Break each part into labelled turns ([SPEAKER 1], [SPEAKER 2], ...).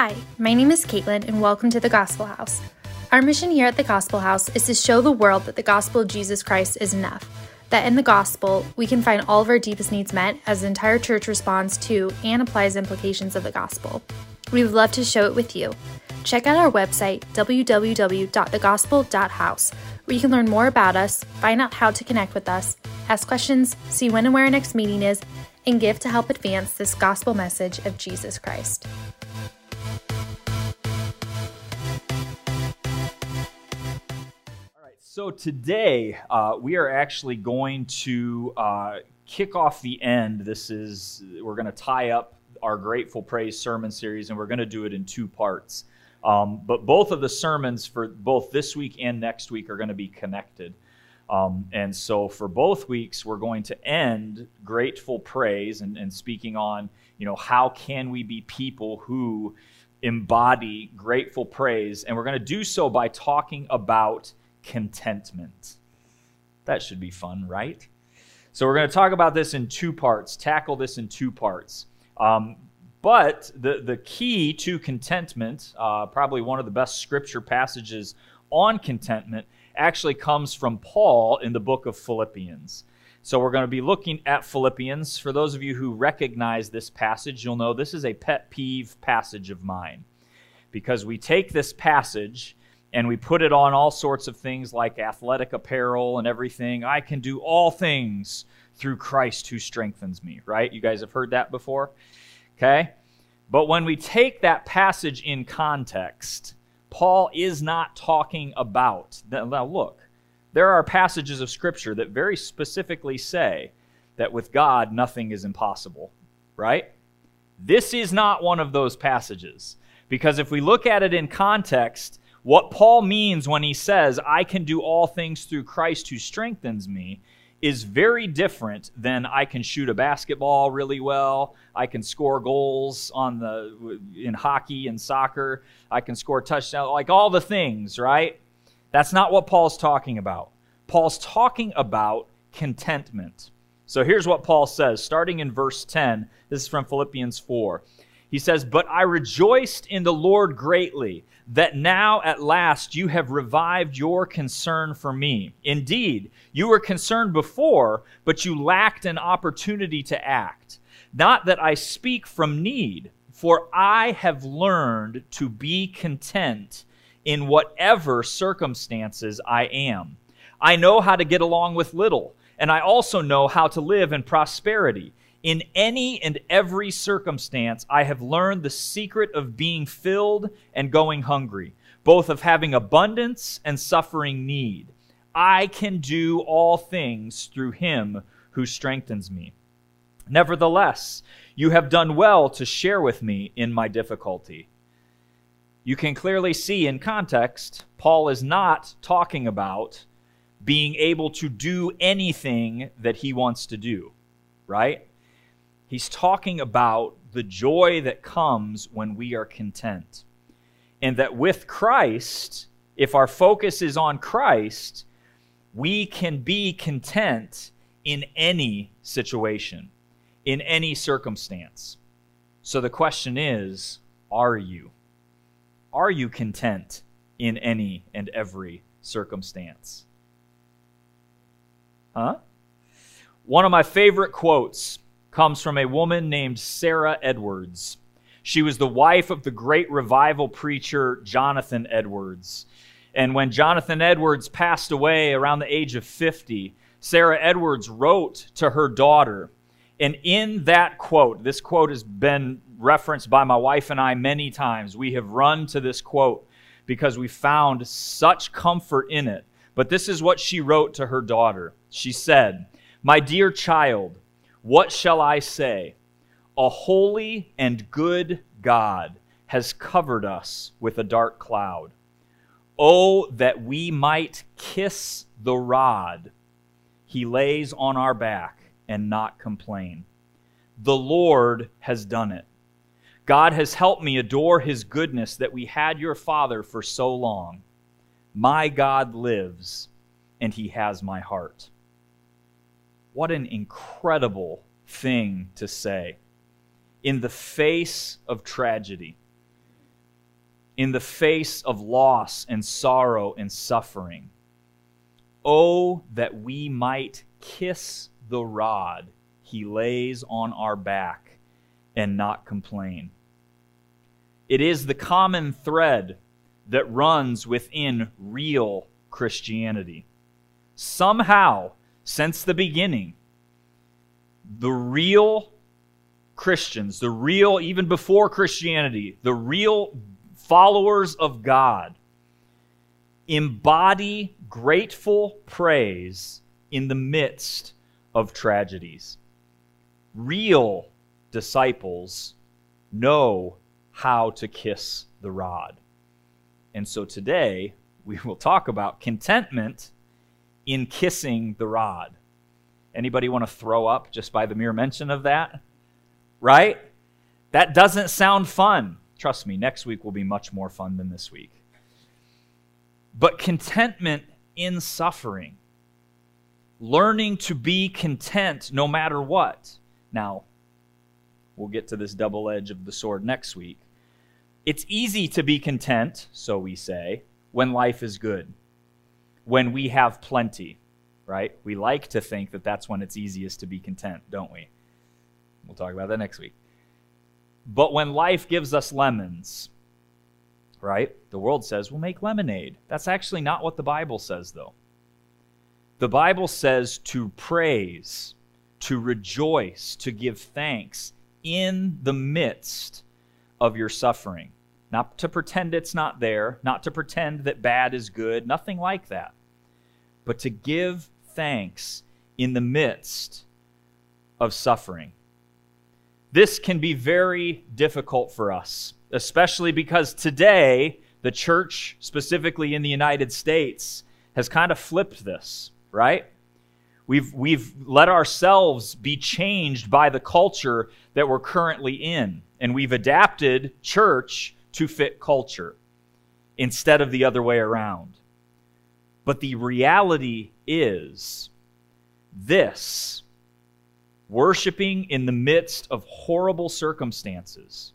[SPEAKER 1] Hi, my name is Caitlin, and welcome to the Gospel House. Our mission here at the Gospel House is to show the world that the gospel of Jesus Christ is enough, that in the gospel, we can find all of our deepest needs met as the entire church responds to and applies implications of the gospel. We would love to show it with you. Check out our website, www.thegospel.house, where you can learn more about us, find out how to connect with us, ask questions, see when and where our next meeting is, and give to help advance this gospel message of Jesus Christ.
[SPEAKER 2] So today uh, we are actually going to uh, kick off the end. This is we're going to tie up our grateful praise sermon series, and we're going to do it in two parts. Um, but both of the sermons for both this week and next week are going to be connected. Um, and so for both weeks, we're going to end grateful praise and, and speaking on, you know, how can we be people who embody grateful praise? And we're going to do so by talking about contentment. That should be fun, right? So, we're going to talk about this in two parts, tackle this in two parts. Um, but the, the key to contentment, uh, probably one of the best scripture passages on contentment, actually comes from Paul in the book of Philippians. So, we're going to be looking at Philippians. For those of you who recognize this passage, you'll know this is a pet peeve passage of mine. Because we take this passage and we put it on all sorts of things like athletic apparel and everything. I can do all things through Christ who strengthens me, right? You guys have heard that before? Okay? But when we take that passage in context, Paul is not talking about. Now, look, there are passages of Scripture that very specifically say that with God, nothing is impossible, right? This is not one of those passages. Because if we look at it in context, what Paul means when he says, I can do all things through Christ who strengthens me, is very different than I can shoot a basketball really well, I can score goals on the in hockey and soccer, I can score touchdowns, like all the things, right? That's not what Paul's talking about. Paul's talking about contentment. So here's what Paul says, starting in verse 10. This is from Philippians 4. He says, But I rejoiced in the Lord greatly that now at last you have revived your concern for me. Indeed, you were concerned before, but you lacked an opportunity to act. Not that I speak from need, for I have learned to be content in whatever circumstances I am. I know how to get along with little, and I also know how to live in prosperity. In any and every circumstance, I have learned the secret of being filled and going hungry, both of having abundance and suffering need. I can do all things through him who strengthens me. Nevertheless, you have done well to share with me in my difficulty. You can clearly see in context, Paul is not talking about being able to do anything that he wants to do, right? He's talking about the joy that comes when we are content. And that with Christ, if our focus is on Christ, we can be content in any situation, in any circumstance. So the question is are you? Are you content in any and every circumstance? Huh? One of my favorite quotes comes from a woman named Sarah Edwards. She was the wife of the great revival preacher Jonathan Edwards. And when Jonathan Edwards passed away around the age of 50, Sarah Edwards wrote to her daughter. And in that quote, this quote has been referenced by my wife and I many times. We have run to this quote because we found such comfort in it. But this is what she wrote to her daughter. She said, My dear child, what shall I say? A holy and good God has covered us with a dark cloud. Oh, that we might kiss the rod he lays on our back and not complain. The Lord has done it. God has helped me adore his goodness that we had your father for so long. My God lives, and he has my heart. What an incredible thing to say in the face of tragedy, in the face of loss and sorrow and suffering. Oh, that we might kiss the rod he lays on our back and not complain. It is the common thread that runs within real Christianity. Somehow, since the beginning, the real Christians, the real, even before Christianity, the real followers of God embody grateful praise in the midst of tragedies. Real disciples know how to kiss the rod. And so today we will talk about contentment in kissing the rod. Anybody want to throw up just by the mere mention of that? Right? That doesn't sound fun. Trust me, next week will be much more fun than this week. But contentment in suffering, learning to be content no matter what. Now, we'll get to this double edge of the sword next week. It's easy to be content, so we say, when life is good, when we have plenty, right? We like to think that that's when it's easiest to be content, don't we? We'll talk about that next week. But when life gives us lemons, right? The world says we'll make lemonade. That's actually not what the Bible says, though. The Bible says to praise, to rejoice, to give thanks in the midst of your suffering. Not to pretend it's not there, not to pretend that bad is good, nothing like that. But to give thanks in the midst of suffering. This can be very difficult for us, especially because today, the church, specifically in the United States, has kind of flipped this, right? We've, we've let ourselves be changed by the culture that we're currently in, and we've adapted church to fit culture instead of the other way around. But the reality is this worshiping in the midst of horrible circumstances,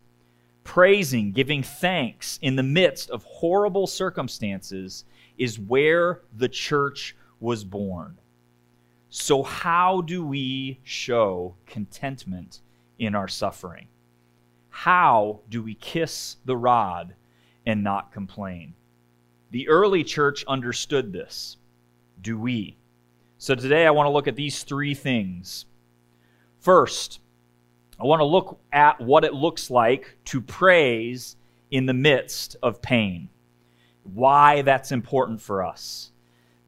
[SPEAKER 2] praising, giving thanks in the midst of horrible circumstances is where the church was born. So, how do we show contentment in our suffering? How do we kiss the rod and not complain? The early church understood this. Do we? So, today I want to look at these three things First, I want to look at what it looks like to praise in the midst of pain, why that's important for us.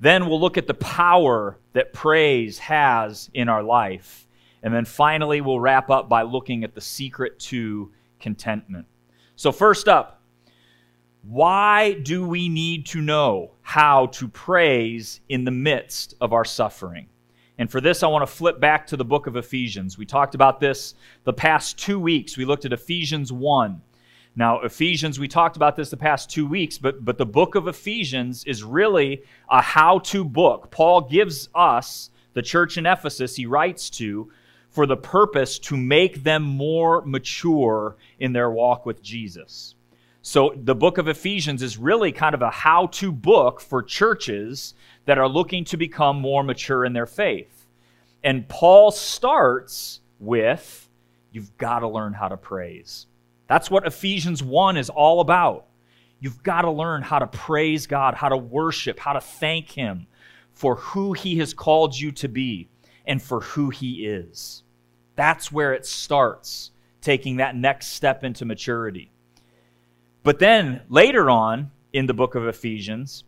[SPEAKER 2] Then we'll look at the power that praise has in our life. And then finally, we'll wrap up by looking at the secret to contentment. So, first up, why do we need to know how to praise in the midst of our suffering? And for this, I want to flip back to the book of Ephesians. We talked about this the past two weeks. We looked at Ephesians 1. Now, Ephesians, we talked about this the past two weeks, but, but the book of Ephesians is really a how to book. Paul gives us, the church in Ephesus, he writes to, for the purpose to make them more mature in their walk with Jesus. So the book of Ephesians is really kind of a how to book for churches that are looking to become more mature in their faith. And Paul starts with you've got to learn how to praise. That's what Ephesians 1 is all about. You've got to learn how to praise God, how to worship, how to thank Him for who He has called you to be and for who He is. That's where it starts, taking that next step into maturity. But then later on in the book of Ephesians,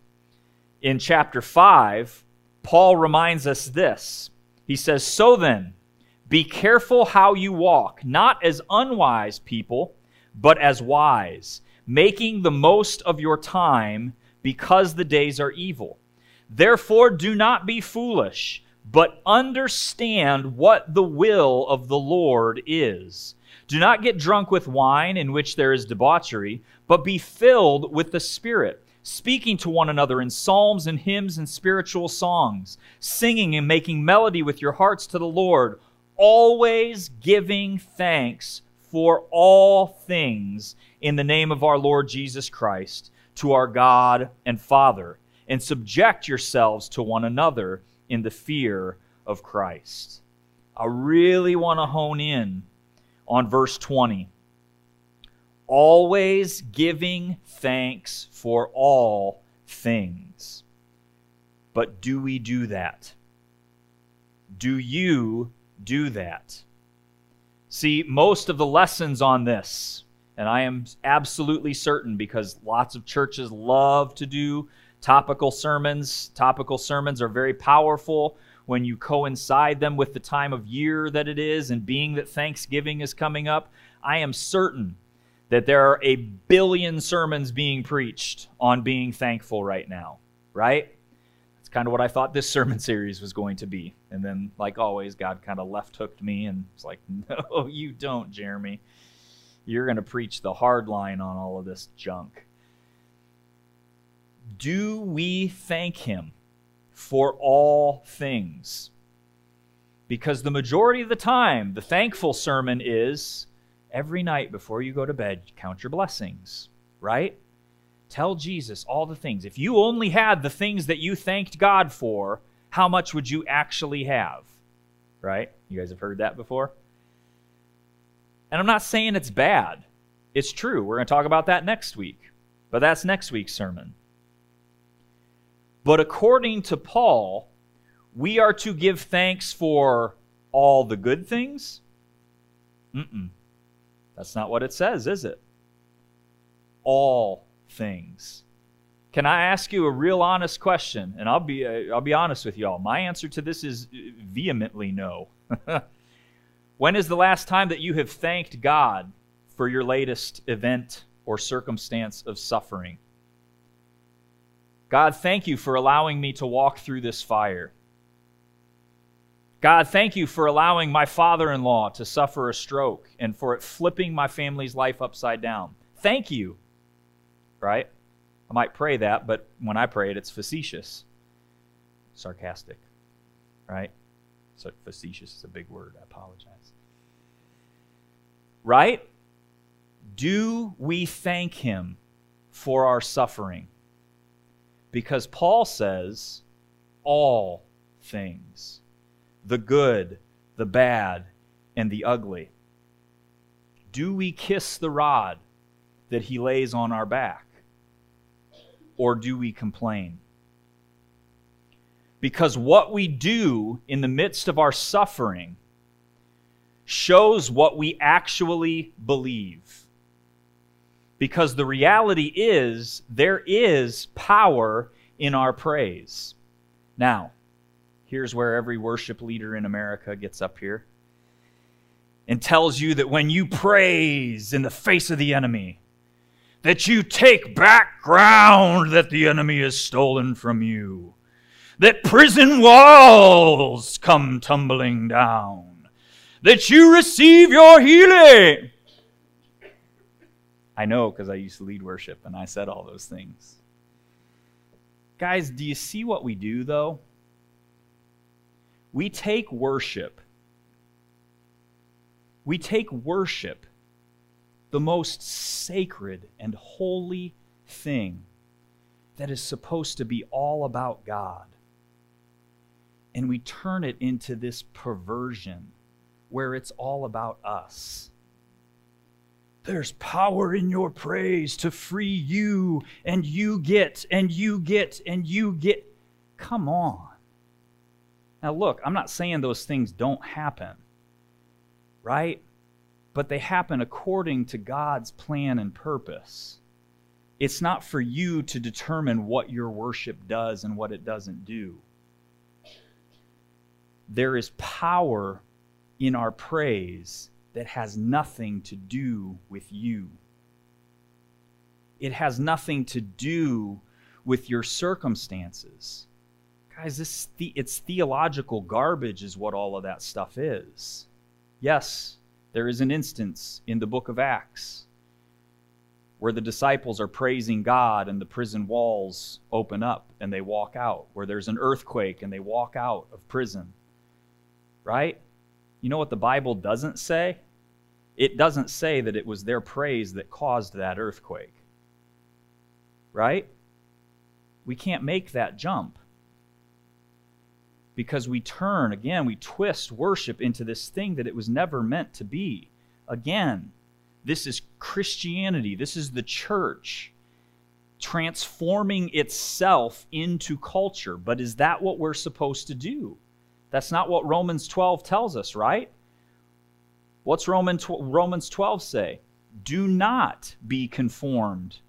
[SPEAKER 2] in chapter 5, Paul reminds us this. He says, So then, be careful how you walk, not as unwise people, but as wise, making the most of your time because the days are evil. Therefore, do not be foolish, but understand what the will of the Lord is. Do not get drunk with wine in which there is debauchery, but be filled with the Spirit speaking to one another in psalms and hymns and spiritual songs, singing and making melody with your hearts to the Lord, always giving thanks for all things in the name of our Lord Jesus Christ to our God and Father, and subject yourselves to one another in the fear of Christ. I really want to hone in on verse 20. Always giving thanks for all things. But do we do that? Do you do that? See, most of the lessons on this, and I am absolutely certain because lots of churches love to do topical sermons. Topical sermons are very powerful when you coincide them with the time of year that it is, and being that Thanksgiving is coming up, I am certain that there are a billion sermons being preached on being thankful right now, right? It's kind of what I thought this sermon series was going to be. And then, like always, God kind of left hooked me and was like, no, you don't, Jeremy. You're going to preach the hard line on all of this junk. Do we thank Him for all things? Because the majority of the time, the thankful sermon is every night before you go to bed, count your blessings, right? Tell Jesus all the things. If you only had the things that you thanked God for, how much would you actually have? Right? You guys have heard that before? And I'm not saying it's bad. It's true. We're going to talk about that next week. But that's next week's sermon. But according to Paul, we are to give thanks for all the good things? Mm-mm. That's not what it says, is it? All things. Can I ask you a real honest question? And I'll be uh, I'll be honest with y'all. My answer to this is vehemently no. when is the last time that you have thanked God for your latest event or circumstance of suffering? God, thank you for allowing me to walk through this fire. God, thank you for allowing my father in law to suffer a stroke and for it flipping my family's life upside down. Thank you. Right? I might pray that, but when I pray it, it's facetious, sarcastic. Right? So facetious is a big word. I apologize. Right? Do we thank him for our suffering? Because Paul says, all things the good, the bad, and the ugly? Do we kiss the rod that he lays on our back? Or do we complain? Because what we do in the midst of our suffering shows what we actually believe. Because the reality is, there is power in our praise. Now, Here's where every worship leader in America gets up here and tells you that when you praise in the face of the enemy, that you take back ground that the enemy has stolen from you, that prison walls come tumbling down, that you receive your healing. I know because I used to lead worship and I said all those things. Guys, do you see what we do though? we take worship, we take worship, the most sacred and holy thing that is supposed to be all about God, and we turn it into this perversion where it's all about us. There's power in your praise to free you, and you get, and you get, and you get. Come on. Now, look, I'm not saying those things don't happen, right? But they happen according to God's plan and purpose. It's not for you to determine what your worship does and what it doesn't do. There is power in our praise that has nothing to do with you. It has nothing to do with your circumstances. Guys, this the, it's theological garbage is what all of that stuff is. Yes, there is an instance in the book of Acts where the disciples are praising God and the prison walls open up and they walk out, where there's an earthquake and they walk out of prison. Right? You know what the Bible doesn't say? It doesn't say that it was their praise that caused that earthquake. Right? We can't make that jump. Because we turn, again, we twist worship into this thing that it was never meant to be. Again, this is Christianity. This is the church transforming itself into culture. But is that what we're supposed to do? That's not what Romans 12 tells us, right? What's Roman Romans 12 say? Do not be conformed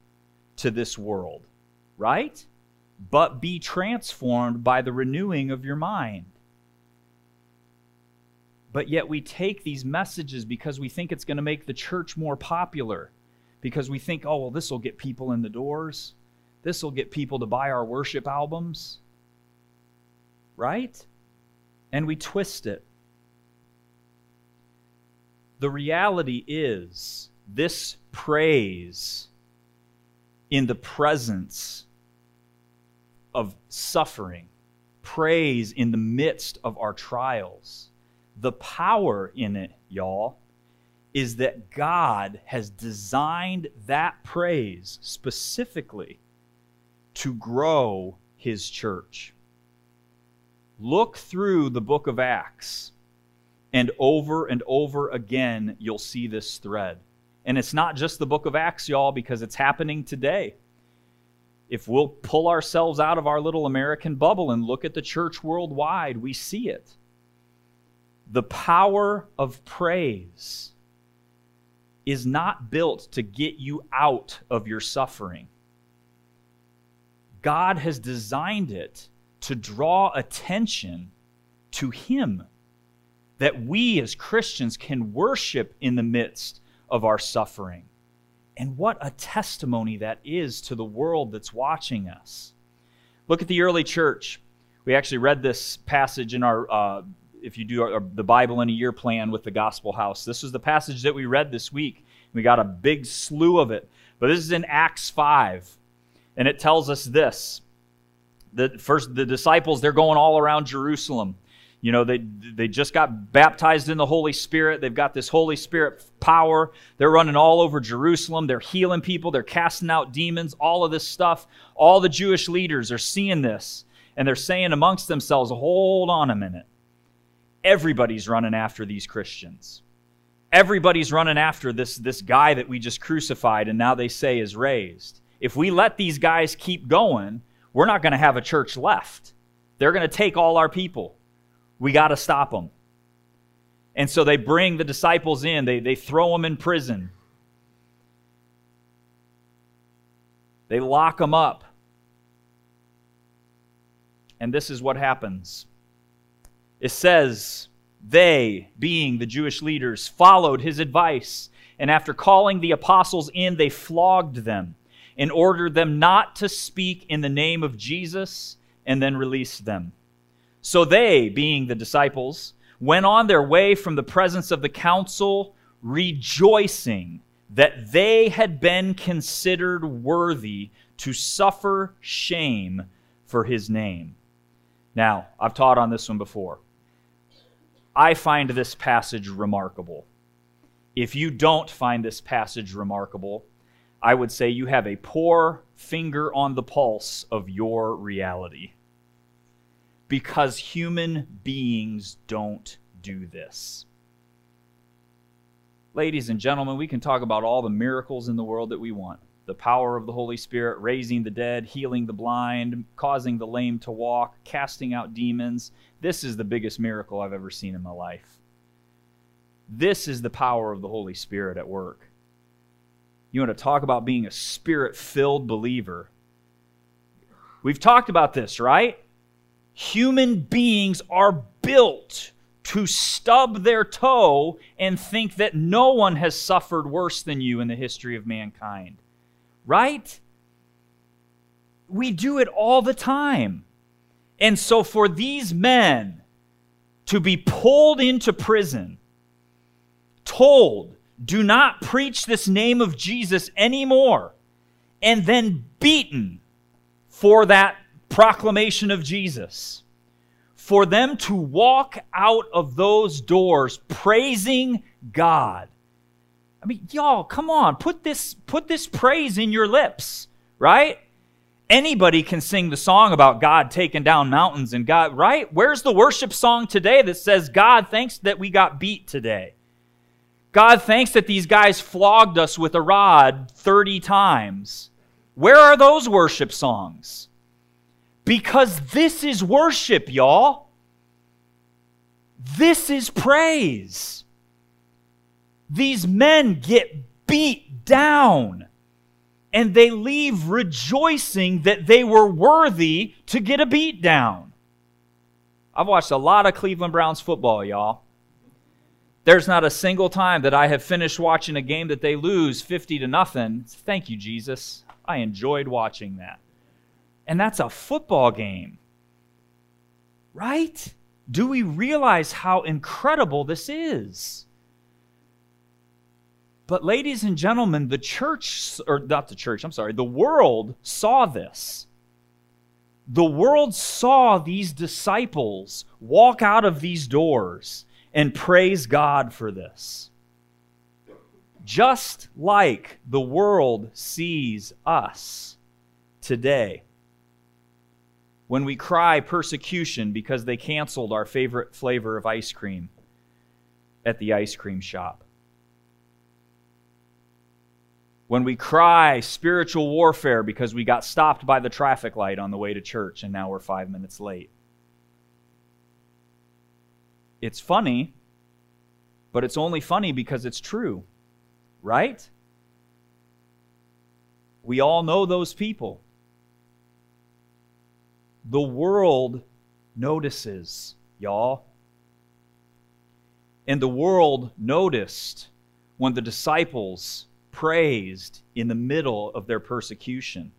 [SPEAKER 2] to this world, right? But be transformed by the renewing of your mind. But yet we take these messages because we think it's going to make the church more popular because we think, oh, well, this will get people in the doors. This will get people to buy our worship albums. Right? And we twist it. The reality is, this praise in the presence of suffering, praise in the midst of our trials, the power in it, y'all, is that God has designed that praise specifically to grow his church. Look through the book of Acts, and over and over again, you'll see this thread. And it's not just the book of Acts, y'all, because it's happening today. If we'll pull ourselves out of our little American bubble and look at the church worldwide, we see it. The power of praise is not built to get you out of your suffering. God has designed it to draw attention to Him, that we as Christians can worship in the midst of our suffering. And what a testimony that is to the world that's watching us. Look at the early church. We actually read this passage in our uh, if you do our, the Bible in a year plan with the Gospel House. This was the passage that we read this week. We got a big slew of it. But this is in Acts 5. And it tells us this. The first the disciples, they're going all around Jerusalem. You know, they they just got baptized in the Holy Spirit. They've got this Holy Spirit power. They're running all over Jerusalem. They're healing people. They're casting out demons, all of this stuff. All the Jewish leaders are seeing this and they're saying amongst themselves, "Hold on a minute everybody's running after these Christians. Everybody's running after this, this guy that we just crucified and now they say is raised. If we let these guys keep going, we're not going to have a church left. They're going to take all our people. We got to stop them. And so they bring the disciples in, they, they throw them in prison, they lock them up. And this is what happens it says, they, being the Jewish leaders, followed his advice, and after calling the apostles in, they flogged them and ordered them not to speak in the name of Jesus, and then released them. So they, being the disciples, went on their way from the presence of the council, rejoicing that they had been considered worthy to suffer shame for his name. Now, I've taught on this one before. I find this passage remarkable. If you don't find this passage remarkable, I would say you have a poor finger on the pulse of your reality. Because human beings don't do this. Ladies and gentlemen, we can talk about all the miracles in the world that we want the power of the Holy Spirit, raising the dead, healing the blind, causing the lame to walk, casting out demons. This is the biggest miracle I've ever seen in my life. This is the power of the Holy Spirit at work. You want to talk about being a spirit filled believer? We've talked about this, right? Human beings are built to stub their toe and think that no one has suffered worse than you in the history of mankind right? We do it all the time. And so for these men to be pulled into prison, told, do not preach this name of Jesus anymore, and then beaten for that proclamation of Jesus. For them to walk out of those doors praising God I mean, y'all, come on, put this put this praise in your lips, right? Anybody can sing the song about God taking down mountains and God, right? Where's the worship song today that says, God, thanks that we got beat today? God, thanks that these guys flogged us with a rod 30 times. Where are those worship songs? Because this is worship, y'all. This is praise. These men get beat down and they leave rejoicing that they were worthy to get a beat down. I've watched a lot of Cleveland Browns football, y'all. There's not a single time that I have finished watching a game that they lose 50 to nothing. Thank you, Jesus. I enjoyed watching that. And that's a football game. Right? Do we realize how incredible this is? But, ladies and gentlemen, the church, or not the church, I'm sorry, the world saw this. The world saw these disciples walk out of these doors and praise God for this. Just like the world sees us today. When we cry persecution because they canceled our favorite flavor of ice cream at the ice cream shop when we cry spiritual warfare because we got stopped by the traffic light on the way to church and now we're five minutes late. It's funny, but it's only funny because it's true, right? We all know those people. The world notices, y'all. And the world noticed when the disciples praised in the middle of their persecution.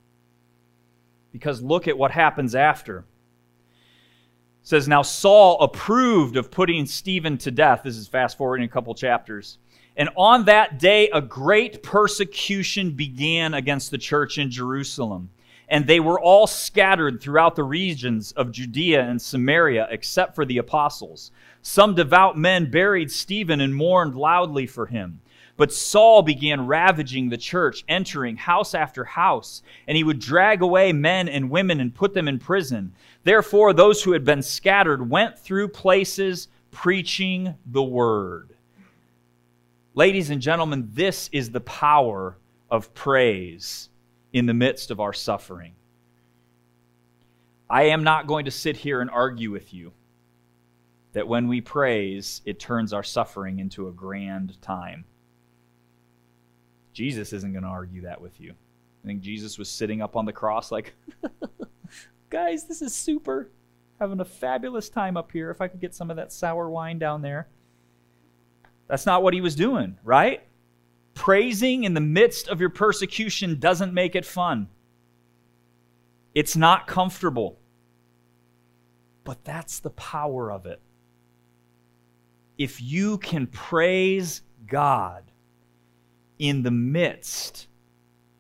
[SPEAKER 2] Because look at what happens after. It says, Now Saul approved of putting Stephen to death. This is fast forwarding a couple chapters. And on that day, a great persecution began against the church in Jerusalem. And they were all scattered throughout the regions of Judea and Samaria, except for the apostles. Some devout men buried Stephen and mourned loudly for him. But Saul began ravaging the church, entering house after house, and he would drag away men and women and put them in prison. Therefore, those who had been scattered went through places preaching the word. Ladies and gentlemen, this is the power of praise in the midst of our suffering. I am not going to sit here and argue with you that when we praise, it turns our suffering into a grand time. Jesus isn't going to argue that with you. I think Jesus was sitting up on the cross, like, guys, this is super. Having a fabulous time up here. If I could get some of that sour wine down there. That's not what he was doing, right? Praising in the midst of your persecution doesn't make it fun. It's not comfortable. But that's the power of it. If you can praise God in the midst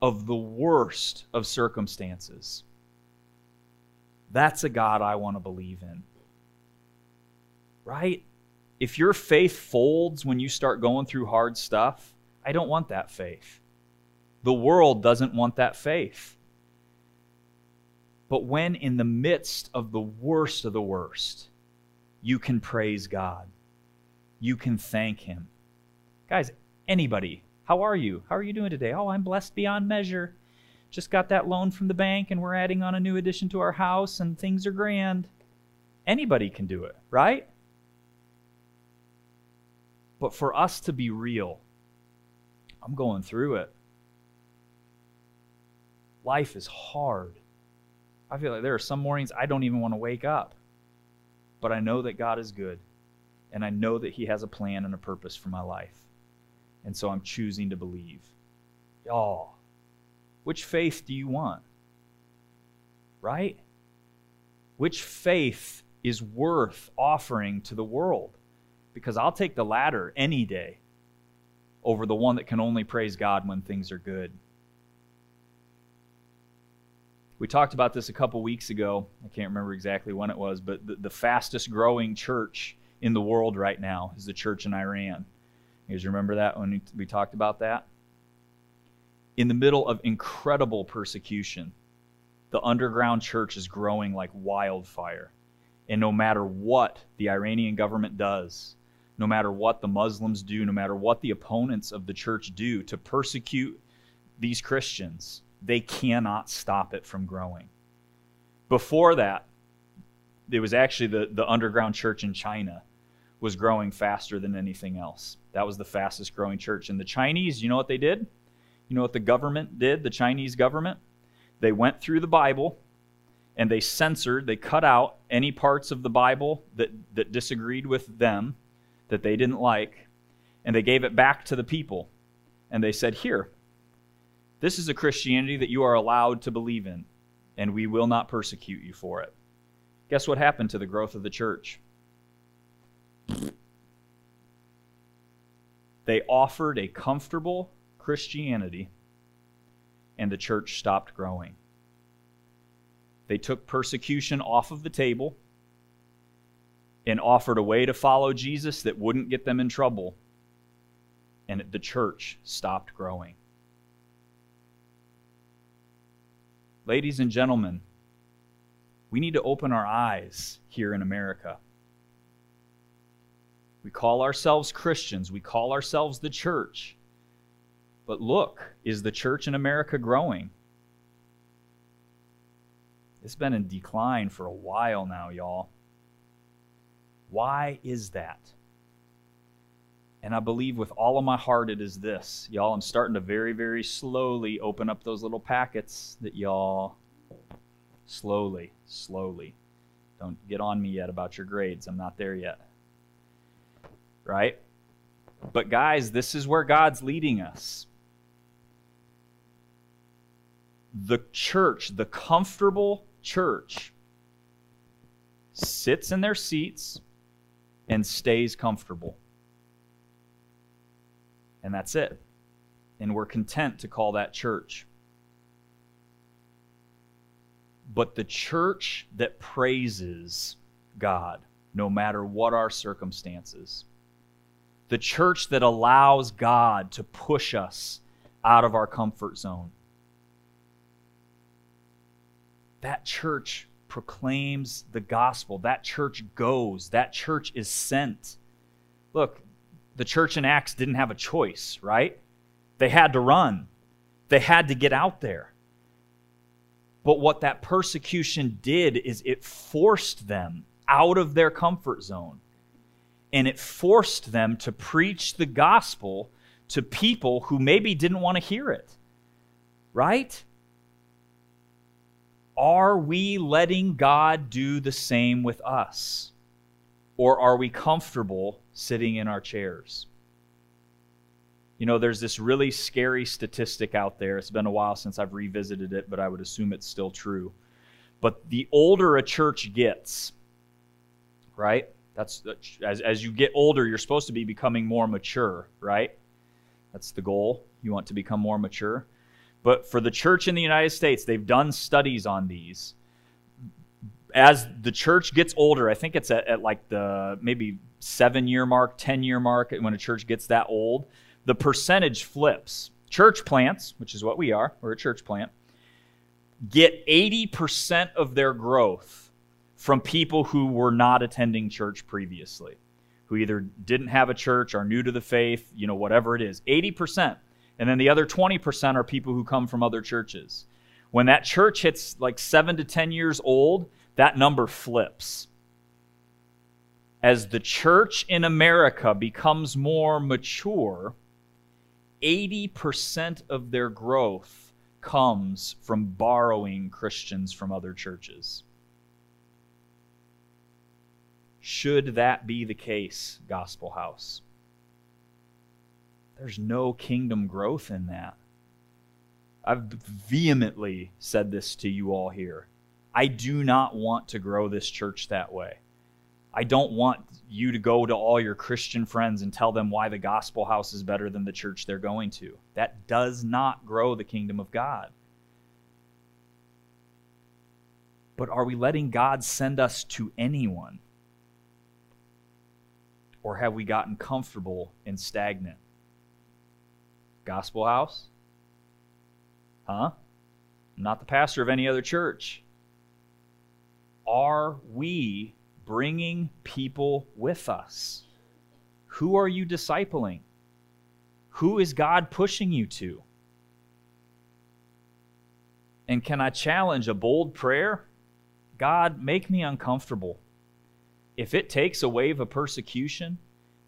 [SPEAKER 2] of the worst of circumstances. That's a God I want to believe in. Right? If your faith folds when you start going through hard stuff, I don't want that faith. The world doesn't want that faith. But when in the midst of the worst of the worst, you can praise God, you can thank Him. Guys, anybody how are you? How are you doing today? Oh, I'm blessed beyond measure. Just got that loan from the bank and we're adding on a new addition to our house and things are grand. Anybody can do it, right? But for us to be real, I'm going through it. Life is hard. I feel like there are some mornings I don't even want to wake up. But I know that God is good. And I know that He has a plan and a purpose for my life. And so I'm choosing to believe. Y'all, which faith do you want? Right? Which faith is worth offering to the world? Because I'll take the latter any day over the one that can only praise God when things are good. We talked about this a couple weeks ago. I can't remember exactly when it was, but the, the fastest growing church in the world right now is the church in Iran You guys remember that when we talked about that? In the middle of incredible persecution, the underground church is growing like wildfire. And no matter what the Iranian government does, no matter what the Muslims do, no matter what the opponents of the church do to persecute these Christians, they cannot stop it from growing. Before that, it was actually the, the underground church in China was growing faster than anything else. That was the fastest growing church. And the Chinese, you know what they did? You know what the government did, the Chinese government? They went through the Bible and they censored, they cut out any parts of the Bible that, that disagreed with them, that they didn't like, and they gave it back to the people. And they said, Here, this is a Christianity that you are allowed to believe in, and we will not persecute you for it. Guess what happened to the growth of the church? They offered a comfortable Christianity, and the church stopped growing. They took persecution off of the table and offered a way to follow Jesus that wouldn't get them in trouble, and the church stopped growing. Ladies and gentlemen, we need to open our eyes here in America. We call ourselves Christians, we call ourselves the church. But look, is the church in America growing? It's been in decline for a while now, y'all. Why is that? And I believe with all of my heart it is this. Y'all, I'm starting to very, very slowly open up those little packets that y'all slowly, slowly. Don't get on me yet about your grades. I'm not there yet. Right? But guys, this is where God's leading us. The church, the comfortable church, sits in their seats and stays comfortable. And that's it. And we're content to call that church. But the church that praises God, no matter what our circumstances, the church that allows God to push us out of our comfort zone, that church proclaims the gospel. That church goes. That church is sent. Look, the church in Acts didn't have a choice, right? They had to run, they had to get out there. But what that persecution did is it forced them out of their comfort zone. And it forced them to preach the gospel to people who maybe didn't want to hear it. Right? Are we letting God do the same with us? Or are we comfortable sitting in our chairs? You know, there's this really scary statistic out there. It's been a while since I've revisited it, but I would assume it's still true. But the older a church gets, right? That's as, as you get older, you're supposed to be becoming more mature, right? That's the goal. You want to become more mature. But for the church in the United States, they've done studies on these as the church gets older, I think it's at, at like the maybe seven year mark, 10 year mark, when a church gets that old, the percentage flips. Church plants, which is what we are, we're a church plant, get 80% of their growth from people who were not attending church previously, who either didn't have a church, are new to the faith, you know, whatever it is. 80%. And then the other 20% are people who come from other churches. When that church hits like seven to 10 years old, that number flips. As the church in America becomes more mature, 80% of their growth comes from borrowing Christians from other churches. Should that be the case, Gospel House? There's no kingdom growth in that. I've vehemently said this to you all here. I do not want to grow this church that way. I don't want you to go to all your Christian friends and tell them why the gospel house is better than the church they're going to. That does not grow the kingdom of God. But are we letting God send us to anyone? Or have we gotten comfortable and stagnant? Gospel house? Huh? I'm not the pastor of any other church. Are we bringing people with us? Who are you discipling? Who is God pushing you to? And can I challenge a bold prayer? God, make me uncomfortable. If it takes a wave of persecution,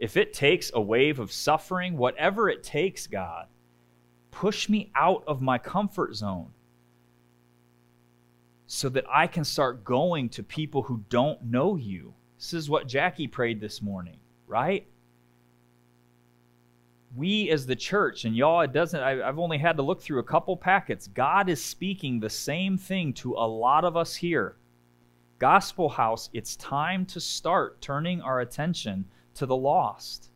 [SPEAKER 2] if it takes a wave of suffering, whatever it takes, God, push me out of my comfort zone so that I can start going to people who don't know you. This is what Jackie prayed this morning, right? We as the church, and y'all, it doesn't, I, have only had to look through a couple packets. God is speaking the same thing to a lot of us here. Gospel House, it's time to start turning our attention to the lost.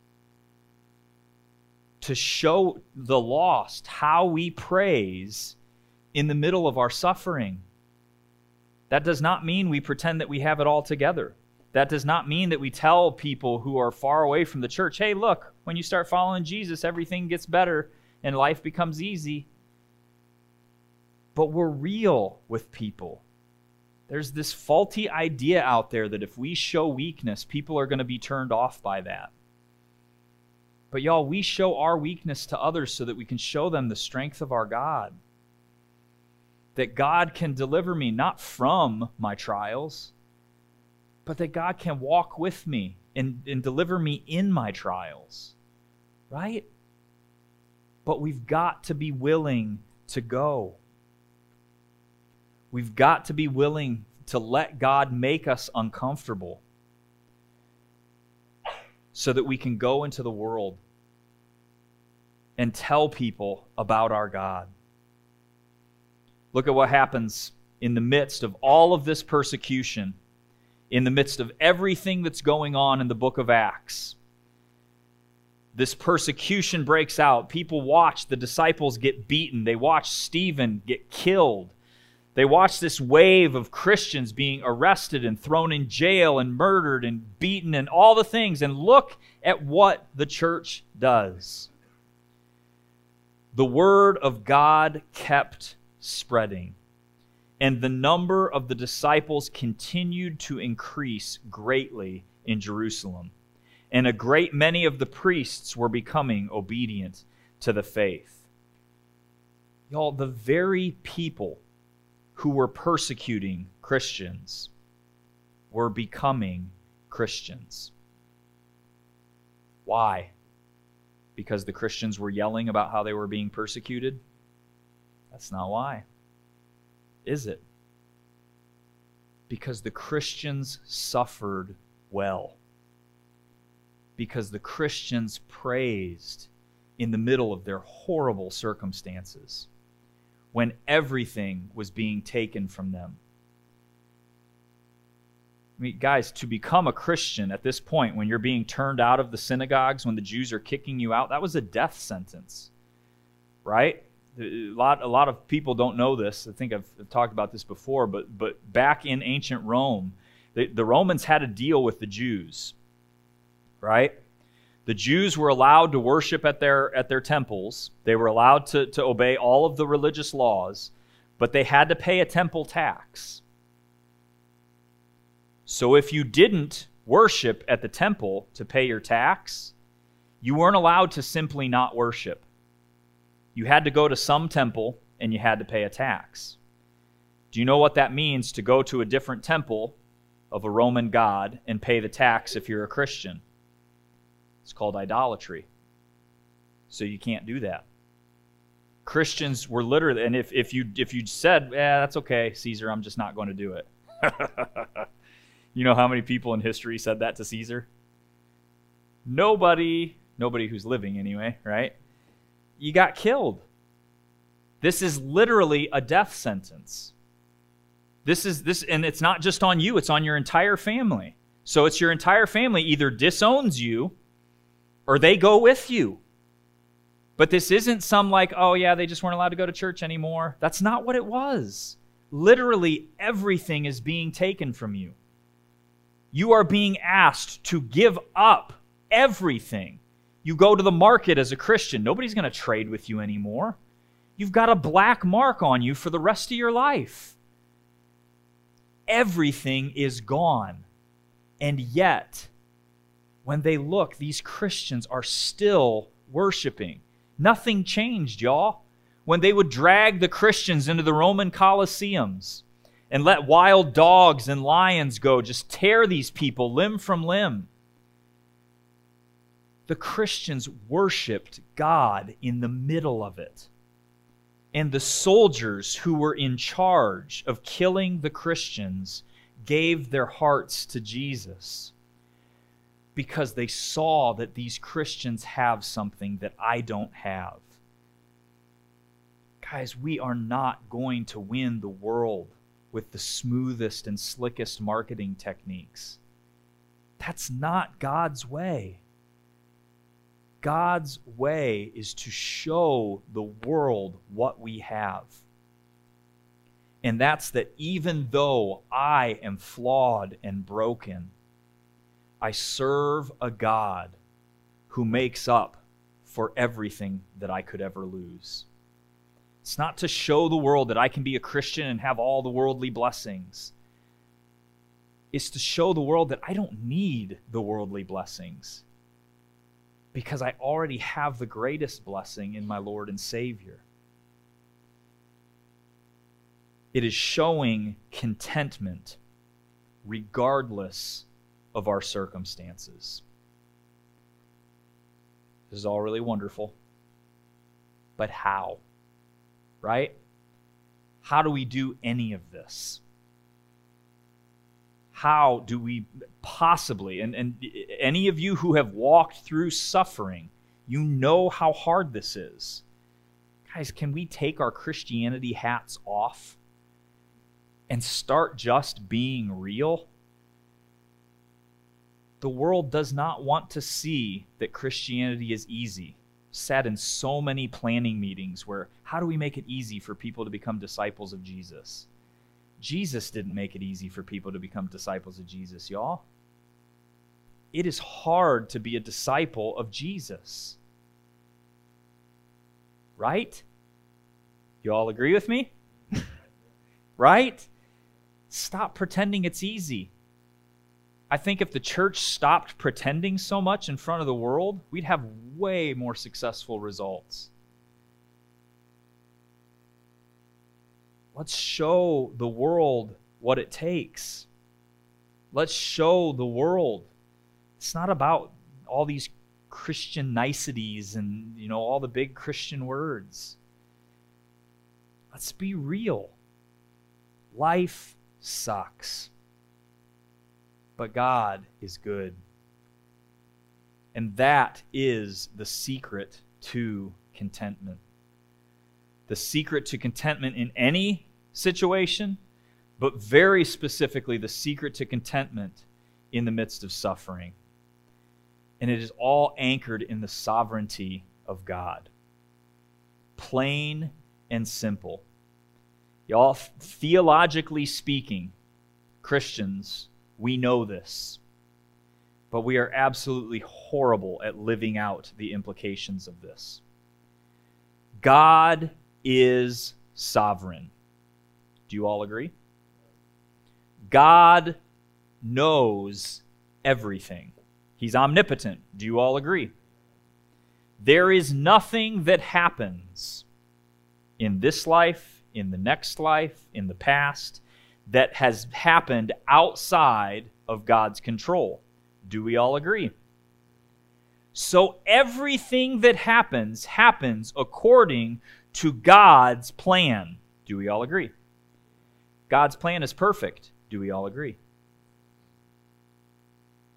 [SPEAKER 2] To show the lost how we praise in the middle of our suffering that does not mean we pretend that we have it all together. That does not mean that we tell people who are far away from the church, hey, look, when you start following Jesus, everything gets better and life becomes easy. But we're real with people. There's this faulty idea out there that if we show weakness, people are going to be turned off by that. But y'all, we show our weakness to others so that we can show them the strength of our God that God can deliver me not from my trials, but that God can walk with me and, and deliver me in my trials. Right? But we've got to be willing to go. We've got to be willing to let God make us uncomfortable so that we can go into the world and tell people about our God. Look at what happens in the midst of all of this persecution, in the midst of everything that's going on in the book of Acts. This persecution breaks out. People watch the disciples get beaten, they watch Stephen get killed. They watch this wave of Christians being arrested and thrown in jail and murdered and beaten and all the things. And look at what the church does. The word of God kept spreading. And the number of the disciples continued to increase greatly in Jerusalem. And a great many of the priests were becoming obedient to the faith. Y'all, the very people who were persecuting Christians were becoming Christians. Why? Because the Christians were yelling about how they were being persecuted? That's not why. Is it? Because the Christians suffered well. Because the Christians praised in the middle of their horrible circumstances when everything was being taken from them. I mean, guys, to become a Christian at this point, when you're being turned out of the synagogues, when the Jews are kicking you out, that was a death sentence, right? a lot a lot of people don't know this. I think I've, I've talked about this before, but but back in ancient Rome, the, the Romans had a deal with the Jews. Right? The Jews were allowed to worship at their at their temples. They were allowed to, to obey all of the religious laws, but they had to pay a temple tax. So if you didn't worship at the temple to pay your tax, you weren't allowed to simply not worship you had to go to some temple and you had to pay a tax. Do you know what that means to go to a different temple of a Roman god and pay the tax if you're a Christian? It's called idolatry. So you can't do that. Christians were literally, and if, if you if you said, "Yeah, that's okay, Caesar, I'm just not going to do it," you know how many people in history said that to Caesar? Nobody, nobody who's living anyway, right? you got killed. This is literally a death sentence. This is this and it's not just on you, it's on your entire family. So it's your entire family either disowns you or they go with you. But this isn't some like, oh yeah, they just weren't allowed to go to church anymore. That's not what it was. Literally everything is being taken from you. You are being asked to give up everything. You go to the market as a Christian, nobody's going to trade with you anymore. You've got a black mark on you for the rest of your life. Everything is gone. And yet, when they look, these Christians are still worshiping. Nothing changed, y'all. When they would drag the Christians into the Roman Colosseums and let wild dogs and lions go, just tear these people limb from limb. The Christians worshiped God in the middle of it. And the soldiers who were in charge of killing the Christians gave their hearts to Jesus because they saw that these Christians have something that I don't have. Guys, we are not going to win the world with the smoothest and slickest marketing techniques. That's not God's way. God's way is to show the world what we have. And that's that even though I am flawed and broken, I serve a God who makes up for everything that I could ever lose. It's not to show the world that I can be a Christian and have all the worldly blessings. It's to show the world that I don't need the worldly blessings because I already have the greatest blessing in my Lord and Savior. It is showing contentment regardless of our circumstances. This is all really wonderful. But how? Right? How do we do any of this? How do we possibly, and, and any of you who have walked through suffering, you know how hard this is. Guys, can we take our Christianity hats off and start just being real? The world does not want to see that Christianity is easy. Sat in so many planning meetings where how do we make it easy for people to become disciples of Jesus? Jesus didn't make it easy for people to become disciples of Jesus, y'all. It is hard to be a disciple of Jesus. Right? You all agree with me? right? Stop pretending it's easy. I think if the church stopped pretending so much in front of the world, we'd have way more successful results. Let's show the world what it takes. Let's show the world. It's not about all these Christian niceties and, you know, all the big Christian words. Let's be real. Life sucks but God is good. And that is the secret to contentment. The secret to contentment in any situation, but very specifically, the secret to contentment in the midst of suffering. And it is all anchored in the sovereignty of God. Plain and simple. Y'all, theologically speaking, Christians we know this. But we are absolutely horrible at living out the implications of this. God is sovereign. Do you all agree? God knows everything. He's omnipotent. Do you all agree? There is nothing that happens in this life, in the next life, in the past, that has happened outside of God's control. Do we all agree? So everything that happens happens according to God's plan. Do we all agree? God's plan is perfect. Do we all agree?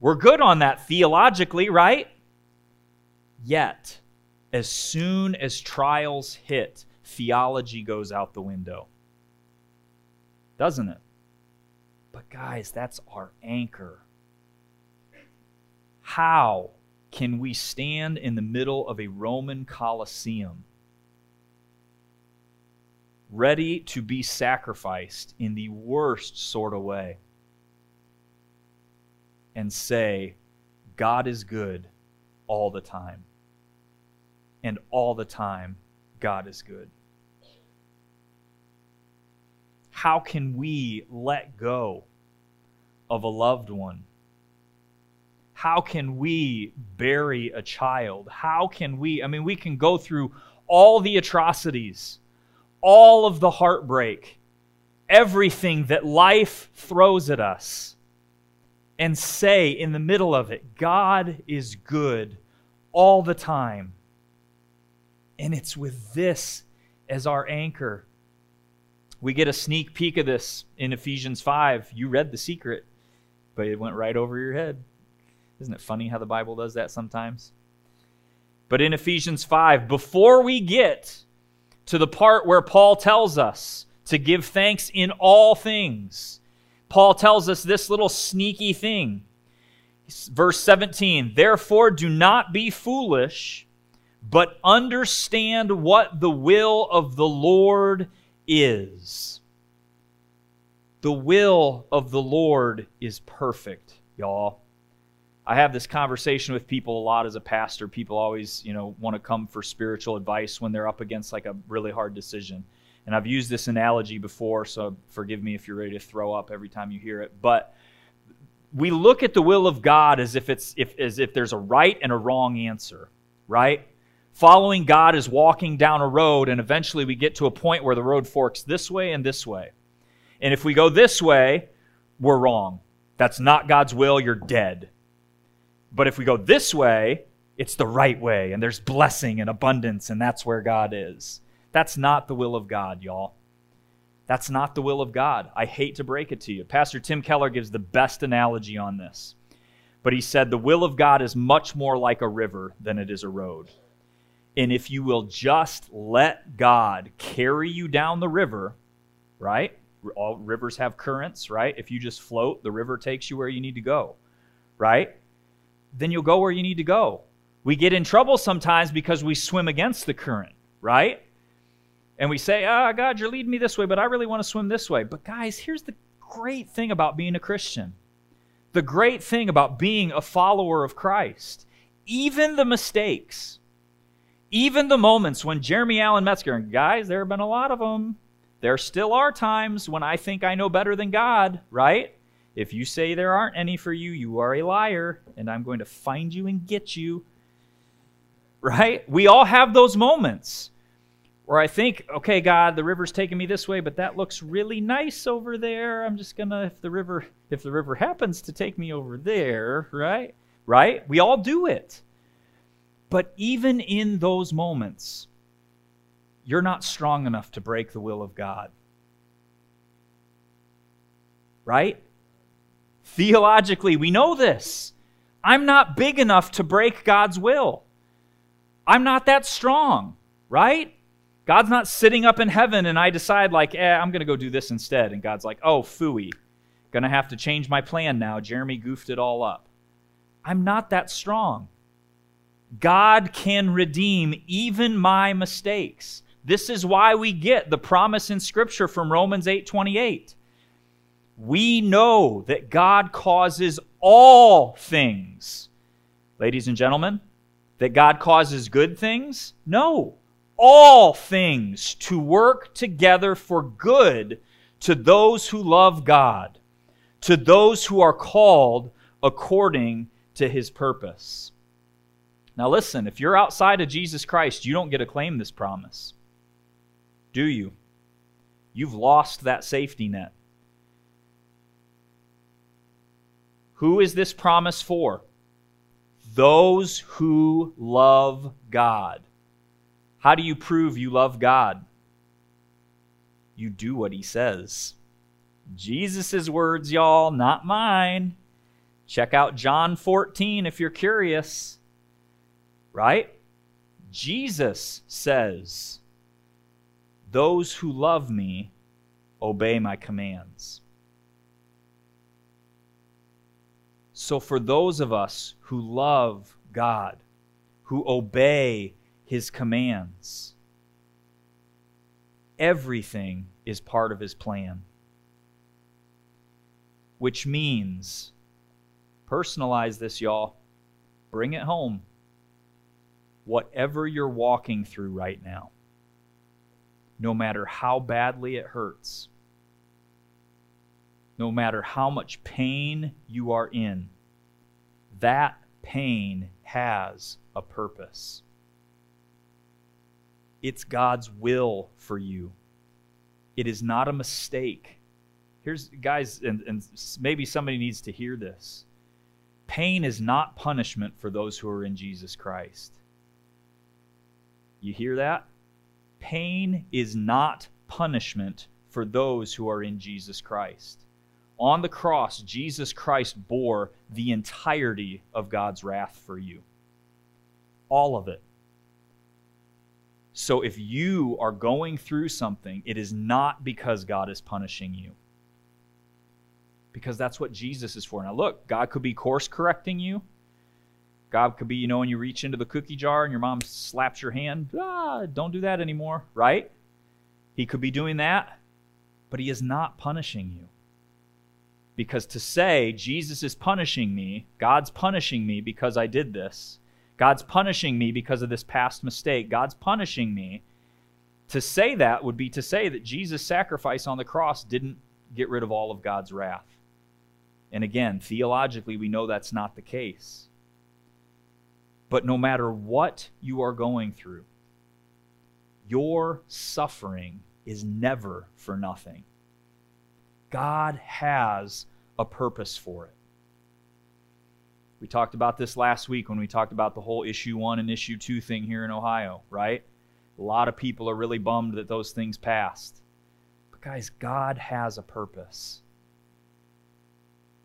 [SPEAKER 2] We're good on that theologically, right? Yet, as soon as trials hit, theology goes out the window doesn't it? But, guys, that's our anchor. How can we stand in the middle of a Roman Colosseum, ready to be sacrificed in the worst sort of way, and say, God is good all the time. And all the time, God is good. How can we let go of a loved one? How can we bury a child? How can we? I mean, we can go through all the atrocities, all of the heartbreak, everything that life throws at us, and say in the middle of it, God is good all the time. And it's with this as our anchor. We get a sneak peek of this in Ephesians 5. You read the secret, but it went right over your head. Isn't it funny how the Bible does that sometimes? But in Ephesians 5, before we get to the part where Paul tells us to give thanks in all things, Paul tells us this little sneaky thing. Verse 17, therefore do not be foolish, but understand what the will of the Lord is. The will of the Lord is perfect, y'all. I have this conversation with people a lot as a pastor. People always, you know, want to come for spiritual advice when they're up against like a really hard decision. And I've used this analogy before, so forgive me if you're ready to throw up every time you hear it. But we look at the will of God as if it's if as if there's a right and a wrong answer, right? Following God is walking down a road, and eventually we get to a point where the road forks this way and this way. And if we go this way, we're wrong. That's not God's will. You're dead. But if we go this way, it's the right way, and there's blessing and abundance, and that's where God is. That's not the will of God, y'all. That's not the will of God. I hate to break it to you. Pastor Tim Keller gives the best analogy on this. But he said, The will of God is much more like a river than it is a road. And if you will just let God carry you down the river, right? All rivers have currents, right? If you just float, the river takes you where you need to go, right? then you'll go where you need to go. We get in trouble sometimes because we swim against the current, right? And we say, ah, oh, God, you're leading me this way, but I really want to swim this way. But guys, here's the great thing about being a Christian the great thing about being a follower of Christ. Even the mistakes, even the moments when Jeremy Allen Metzger, and guys, there have been a lot of them. There still are times when I think I know better than God, right? If you say there aren't any for you, you are a liar, and I'm going to find you and get you. Right? We all have those moments where I think, okay, God, the river's taking me this way, but that looks really nice over there. I'm just gonna if the river if the river happens to take me over there, right? Right? We all do it. But even in those moments, you're not strong enough to break the will of God. Right? Theologically, we know this. I'm not big enough to break God's will. I'm not that strong, right? God's not sitting up in heaven and I decide, like, eh, I'm going to go do this instead. And God's like, oh, fooey. Going to have to change my plan now. Jeremy goofed it all up. I'm not that strong. God can redeem even my mistakes. This is why we get the promise in Scripture from Romans 8 28 we know that God causes all things. Ladies and gentlemen, that God causes good things? No. All things to work together for good to those who love God, to those who are called according to his purpose. Now, listen, if you're outside of Jesus Christ, you don't get to claim this promise. Do you? You've lost that safety net. Who is this promise for? Those who love God. How do you prove you love God? You do what he says. Jesus' words, y'all, not mine. Check out John 14 if you're curious. Right? Jesus says, Those who love me obey my commands. So, for those of us who love God, who obey His commands, everything is part of His plan. Which means, personalize this, y'all. Bring it home. Whatever you're walking through right now, no matter how badly it hurts, no matter how much pain you are in, that pain has a purpose. It's God's will for you. It is not a mistake. Here's, guys, and, and maybe somebody needs to hear this. Pain is not punishment for those who are in Jesus Christ. You hear that? Pain is not punishment for those who are in Jesus Christ. On the cross, Jesus Christ bore the entirety of God's wrath for you. All of it. So if you are going through something, it is not because God is punishing you. Because that's what Jesus is for. Now, look, God could be course correcting you. God could be, you know, when you reach into the cookie jar and your mom slaps your hand, ah, don't do that anymore, right? He could be doing that, but He is not punishing you. Because to say, Jesus is punishing me, God's punishing me because I did this, God's punishing me because of this past mistake, God's punishing me, to say that would be to say that Jesus' sacrifice on the cross didn't get rid of all of God's wrath. And again, theologically, we know that's not the case. But no matter what you are going through, your suffering is never for nothing. God has a purpose for it. We talked about this last week when we talked about the whole issue one and issue two thing here in Ohio, right? A lot of people are really bummed that those things passed. But guys, God has a purpose.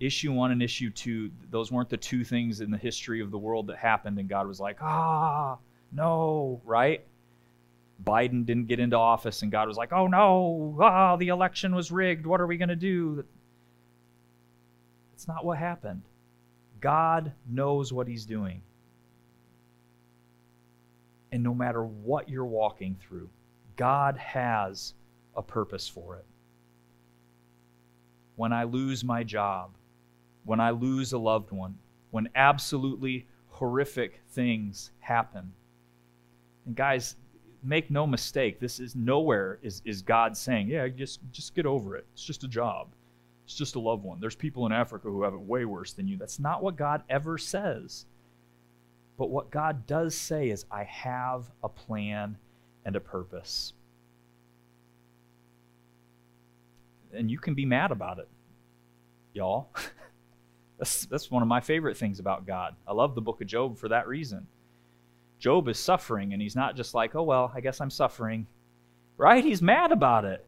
[SPEAKER 2] Issue one and issue two, those weren't the two things in the history of the world that happened, and God was like, ah, no, right? Biden didn't get into office, and God was like, oh no, ah, the election was rigged. What are we going to do? That's not what happened. God knows what He's doing. And no matter what you're walking through, God has a purpose for it. When I lose my job, when I lose a loved one, when absolutely horrific things happen. And guys, make no mistake, this is nowhere is, is God saying, yeah, just just get over it. It's just a job. It's just a loved one. There's people in Africa who have it way worse than you. That's not what God ever says. But what God does say is, I have a plan and a purpose. And you can be mad about it, y'all. that's, that's one of my favorite things about God. I love the book of Job for that reason. Job is suffering, and he's not just like, oh, well, I guess I'm suffering. Right? He's mad about it.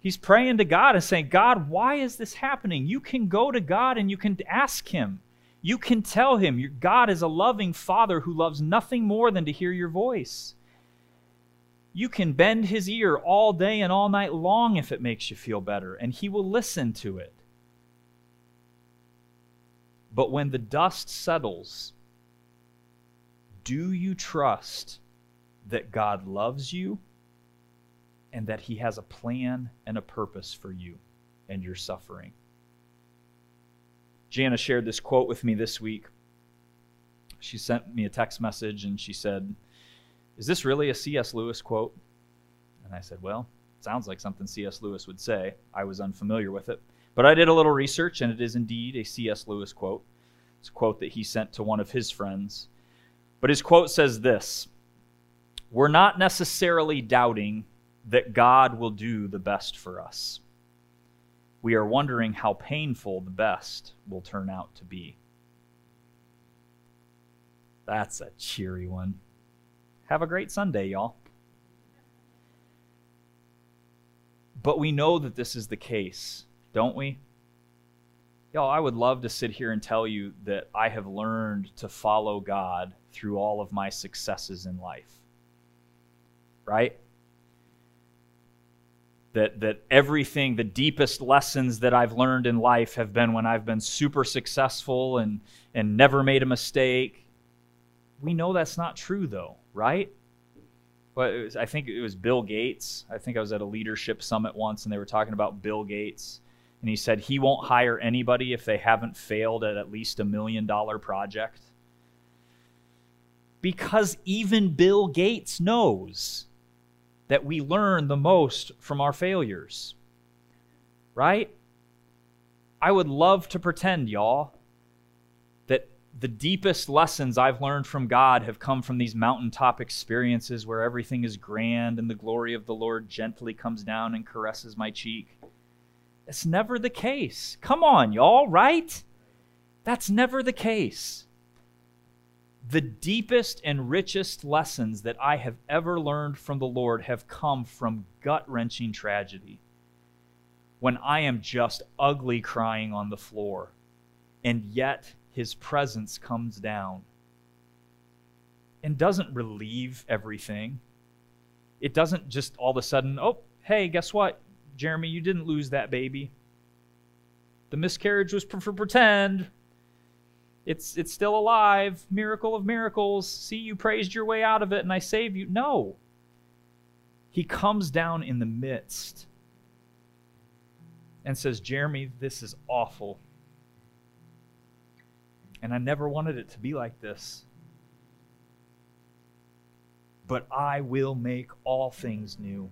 [SPEAKER 2] He's praying to God and saying, God, why is this happening? You can go to God and you can ask Him. You can tell Him. Your God is a loving Father who loves nothing more than to hear your voice. You can bend His ear all day and all night long if it makes you feel better, and He will listen to it. But when the dust settles, do you trust that God loves you? and that He has a plan and a purpose for you and your suffering. Jana shared this quote with me this week. She sent me a text message and she said, Is this really a C.S. Lewis quote? And I said, Well, sounds like something C.S. Lewis would say. I was unfamiliar with it. But I did a little research and it is indeed a C.S. Lewis quote. It's a quote that he sent to one of his friends. But his quote says this We're not necessarily doubting that God will do the best for us. We are wondering how painful the best will turn out to be. That's a cheery one. Have a great Sunday, y'all. But we know that this is the case, don't we? Y'all, I would love to sit here and tell you that I have learned to follow God through all of my successes in life. Right? that that everything the deepest lessons that I've learned in life have been when I've been super successful and and never made a mistake. We know that's not true though, right? But was, I think it was Bill Gates. I think I was at a leadership summit once and they were talking about Bill Gates and he said he won't hire anybody if they haven't failed at at least a million dollar project. Because even Bill Gates knows that we learn the most from our failures. Right? I would love to pretend, y'all, that the deepest lessons I've learned from God have come from these mountaintop experiences where everything is grand and the glory of the Lord gently comes down and caresses my cheek. It's never the case. Come on, y'all, right? That's never the case. The deepest and richest lessons that I have ever learned from the Lord have come from gut wrenching tragedy. When I am just ugly crying on the floor, and yet his presence comes down and doesn't relieve everything. It doesn't just all of a sudden, oh, hey, guess what? Jeremy, you didn't lose that baby. The miscarriage was for pretend. It's it's still alive. Miracle of miracles. See, you praised your way out of it and I saved you. No. He comes down in the midst and says, Jeremy, this is awful. And I never wanted it to be like this. But I will make all things new.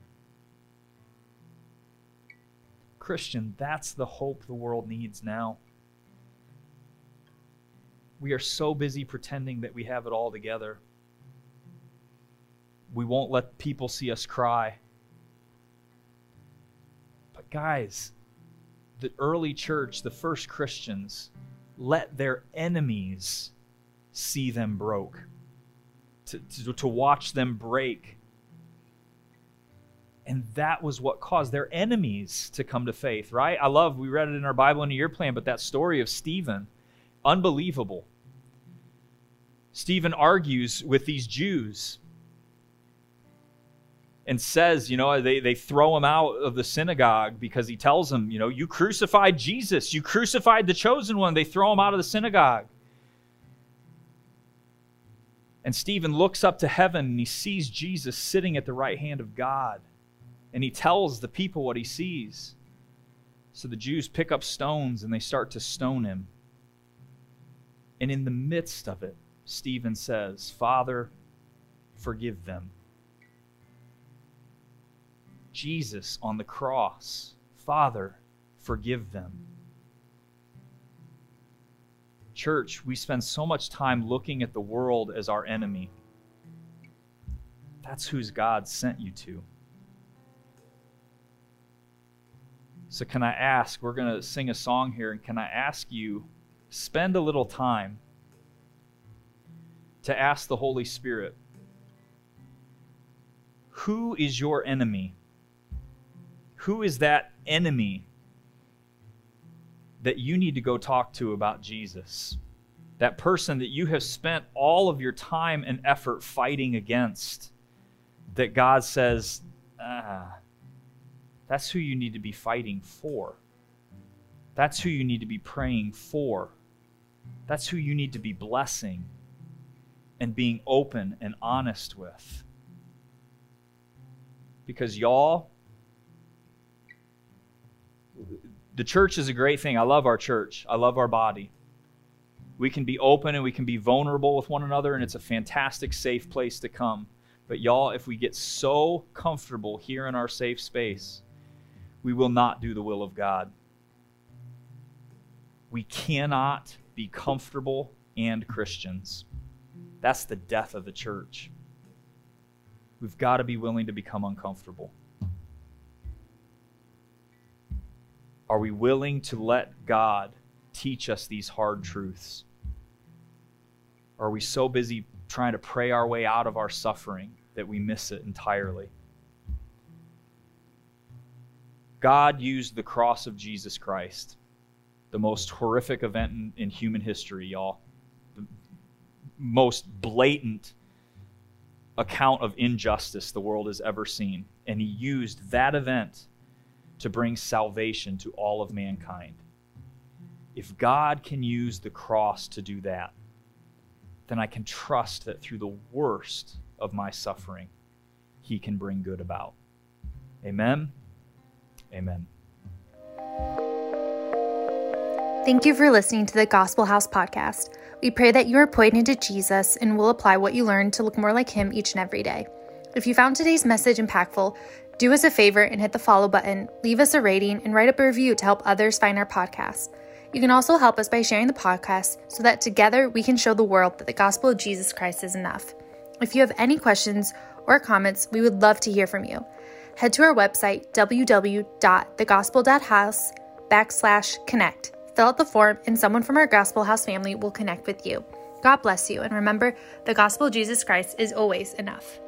[SPEAKER 2] Christian, that's the hope the world needs now. We are so busy pretending that we have it all together. We won't let people see us cry. But, guys, the early church, the first Christians, let their enemies see them broke, to, to, to watch them break and that was what caused their enemies to come to faith, right? I love, we read it in our Bible in a year plan, but that story of Stephen, unbelievable. Stephen argues with these Jews and says, you know, they, they throw him out of the synagogue because he tells them, you know, you crucified Jesus, you crucified the chosen one. They throw him out of the synagogue. And Stephen looks up to heaven and he sees Jesus sitting at the right hand of God and he tells the people what he sees. So the Jews pick up stones and they start to stone him. And in the midst of it, Stephen says, Father, forgive them. Jesus on the cross, Father, forgive them. Church, we spend so much time looking at the world as our enemy. That's whose God sent you to. So, can I ask? We're going to sing a song here, and can I ask you, spend a little time to ask the Holy Spirit, who is your enemy? Who is that enemy that you need to go talk to about Jesus? That person that you have spent all of your time and effort fighting against, that God says, ah, that's who you need to be fighting for. That's who you need to be praying for. That's who you need to be blessing and being open and honest with. Because, y'all, the church is a great thing. I love our church, I love our body. We can be open and we can be vulnerable with one another, and it's a fantastic, safe place to come. But, y'all, if we get so comfortable here in our safe space, we will not do the will of God. We cannot be comfortable and Christians. That's the death of the church. We've got to be willing to become uncomfortable. Are we willing to let God teach us these hard truths? Or are we so busy trying to pray our way out of our suffering that we miss it entirely? God used the cross of Jesus Christ, the most horrific event in, in human history, y'all. The most blatant account of injustice the world has ever seen. And he used that event to bring salvation to all of mankind. If God can use the cross to do that, then I can trust that through the worst of my suffering, he can bring good about. Amen. Amen.
[SPEAKER 1] Thank you for listening to the Gospel House podcast. We pray that you are pointed to Jesus and will apply what you learned to look more like Him each and every day. If you found today's message impactful, do us a favor and hit the follow button, leave us a rating, and write up a review to help others find our podcast. You can also help us by sharing the podcast so that together we can show the world that the gospel of Jesus Christ is enough. If you have any questions or comments, we would love to hear from you. Head to our website, www.thegospel.house backslash connect Fill out the form, and someone from our Gospel House family will connect with you. God bless you, and remember, the gospel of Jesus Christ is always enough.